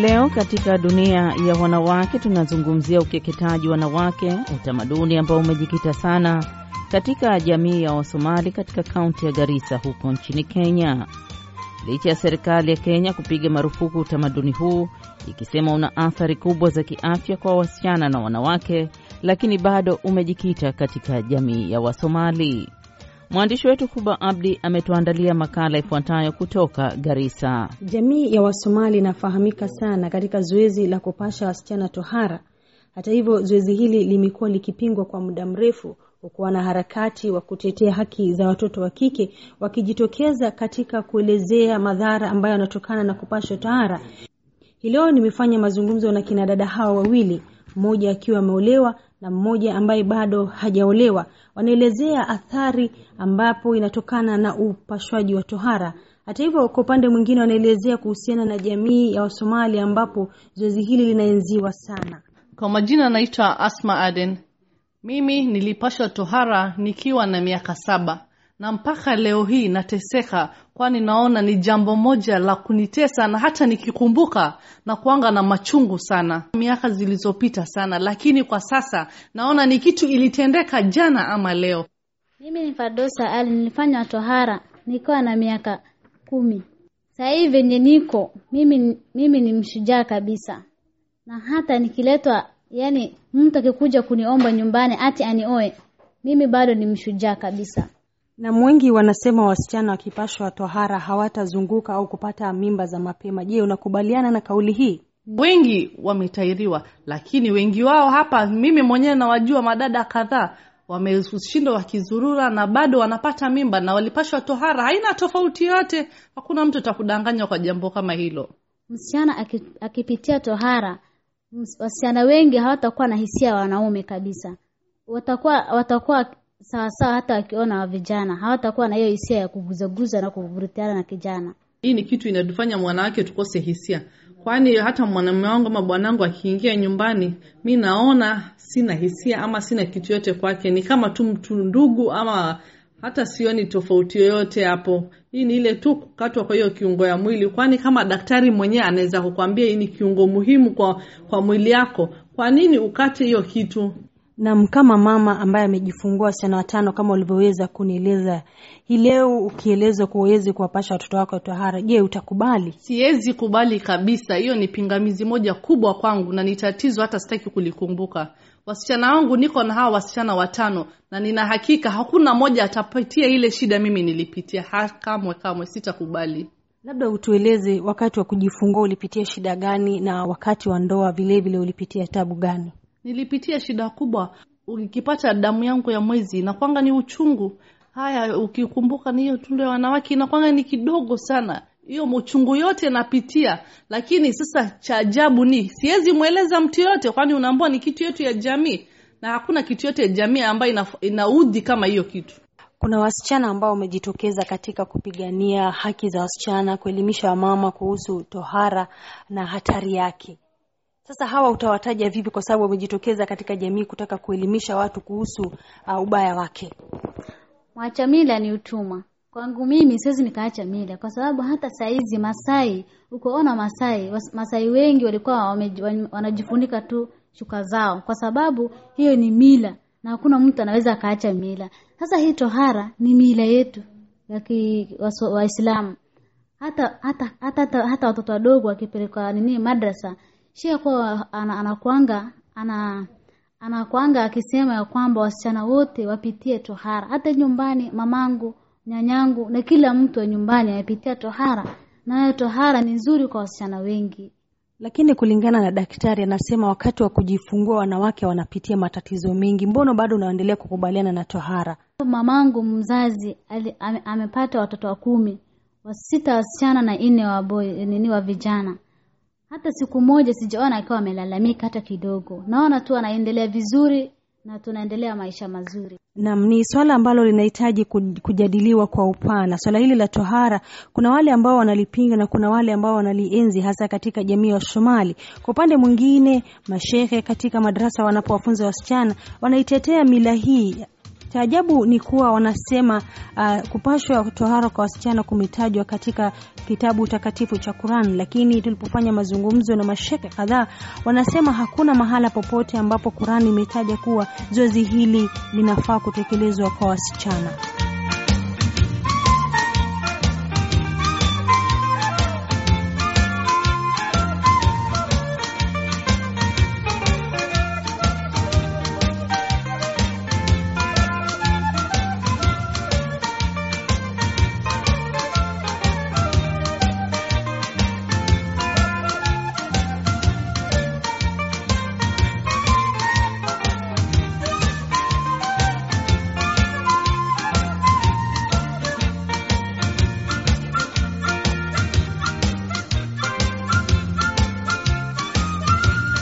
Leo katika dunia ya wanawake tunazungumzia ukeketaji wanawake, utamaduni ambao umejikita sana katika jamii ya Wasomali katika kaunti ya Garissa huko nchini Kenya. Licha ya serikali ya Kenya kupiga marufuku utamaduni huu ikisema una athari kubwa za kiafya kwa wasichana na wanawake, lakini bado umejikita katika jamii ya Wasomali. Mwandishi wetu Kuba Abdi ametuandalia makala ifuatayo kutoka Garissa. Jamii ya Wasomali inafahamika sana katika zoezi la kupasha wasichana tohara. Hata hivyo, zoezi hili limekuwa likipingwa kwa muda mrefu, huku wanaharakati wa kutetea haki za watoto wa kike wakijitokeza katika kuelezea madhara ambayo yanatokana na kupashwa tohara. Hii leo nimefanya mazungumzo na kinadada hawa wawili, mmoja akiwa ameolewa na mmoja ambaye bado hajaolewa. Wanaelezea athari ambapo inatokana na upashwaji wa tohara. Hata hivyo, kwa upande mwingine, wanaelezea kuhusiana na jamii ya Wasomali ambapo zoezi hili linaenziwa sana. Kwa majina anaitwa Asma Aden. Mimi nilipashwa tohara nikiwa na miaka saba na mpaka leo hii nateseka, kwani naona ni jambo moja la kunitesa, na hata nikikumbuka na kuanga na machungu sana. Miaka zilizopita sana, lakini kwa sasa naona ni kitu ilitendeka jana ama leo. Mimi ni Fadosa Ali, nilifanywa tohara nikiwa na miaka kumi. Sasa hivi venye niko mimi, mimi ni mshujaa kabisa, na hata nikiletwa, yani mtu akikuja kuniomba nyumbani ati anioe, mimi bado ni mshujaa kabisa na mwengi wanasema wasichana wakipashwa tohara hawatazunguka au kupata mimba za mapema. Je, unakubaliana na kauli hii? Wengi wametairiwa, lakini wengi wao hapa, mimi mwenyewe nawajua madada kadhaa wameshindwa wakizurura na bado wanapata mimba na walipashwa tohara. Haina tofauti yote, hakuna mtu atakudanganya kwa jambo kama hilo. Msichana akipitia tohara, wasichana wengi hawatakuwa na hisia ya wanaume kabisa, watakuwa watakuwa sawa sawa hata wakiona vijana hawatakuwa na hiyo hisia ya kuguzaguza na kuvurutiana na kijana. Hii ni kitu inatufanya mwanawake tukose hisia, kwani hata mwanamume wangu ama bwanangu akiingia nyumbani, mi naona sina hisia ama sina kitu yote kwake, ni kama tu mtu ndugu, ama hata sioni tofauti yoyote hapo. Hii ni ile tu kukatwa kwa hiyo kiungo ya mwili, kwani kama daktari mwenyewe anaweza kukwambia hii ni kiungo muhimu kwa, kwa mwili yako, kwa nini ukate hiyo kitu? Nam, kama mama ambaye amejifungua wasichana watano kama ulivyoweza kunieleza hii leo, ukielezwa kuwa huwezi kuwapasha watoto wako tohara, je, utakubali? Siwezi kubali kabisa. Hiyo ni pingamizi moja kubwa kwangu na ni tatizo, hata sitaki kulikumbuka. Wasichana wangu, niko na hawa wasichana watano na nina hakika hakuna mmoja atapitia ile shida mimi nilipitia. Ha, kamwe kamwe sitakubali. Labda utueleze wakati wa kujifungua ulipitia shida gani, na wakati wa ndoa vilevile ulipitia tabu gani? Nilipitia shida kubwa. Ukipata damu yangu ya mwezi inakwanga ni uchungu. Haya, ukikumbuka ni hiyo tundo ya wanawake inakwanga ni kidogo sana, hiyo uchungu yote napitia. Lakini sasa cha ajabu ni siwezi mweleza mtu yote, kwani unaambua ni kitu yetu ya jamii, na hakuna kitu yote ya jamii ambayo ina, kama hiyo kitu. Kuna wasichana ambao wamejitokeza katika kupigania haki za wasichana, kuelimisha wamama kuhusu tohara na hatari yake. Sasa hawa utawataja vipi? Kwa sababu wamejitokeza katika jamii kutaka kuelimisha watu kuhusu uh, ubaya wake. Mwacha mila ni utumwa. Kwangu mimi siwezi nikaacha mila, kwa sababu hata saizi Masai, ukoona Masai, Masai wengi walikuwa wanajifunika tu shuka zao, kwa sababu hiyo ni mila na hakuna mtu anaweza akaacha mila. Sasa hii tohara ni mila yetu ya Waislamu. Hata hata hata hata watoto wadogo wakipelekwa nini madrasa shia kwa anakwanga ana anakwanga akisema ya kwamba wasichana wote wapitie tohara. Hata nyumbani mamangu, nyanyangu na kila mtu wa nyumbani amepitia tohara, nayo tohara ni nzuri kwa wasichana wengi. Lakini kulingana na daktari, anasema wakati wa kujifungua wanawake wanapitia matatizo mengi. Mbona bado unaendelea kukubaliana na tohara? Mamangu mzazi ali, ame, amepata watoto wa kumi, wasita wasichana na nne wa boy, nini wa vijana hata siku moja sijaona akiwa amelalamika hata kidogo. Naona tu anaendelea vizuri na tunaendelea maisha mazuri. Naam, ni swala ambalo linahitaji kujadiliwa kwa upana. Swala hili la tohara, kuna wale ambao wanalipinga na kuna wale ambao wanalienzi, hasa katika jamii ya Somali. Kwa upande mwingine, mashehe katika madrasa wanapowafunza wasichana wanaitetea mila hii Cha ajabu ni kuwa wanasema uh, kupashwa tohara kwa wasichana kumetajwa katika kitabu takatifu cha Quran, lakini tulipofanya mazungumzo na mashekhe kadhaa, wanasema hakuna mahala popote ambapo Quran imetaja kuwa zoezi hili linafaa kutekelezwa kwa wasichana.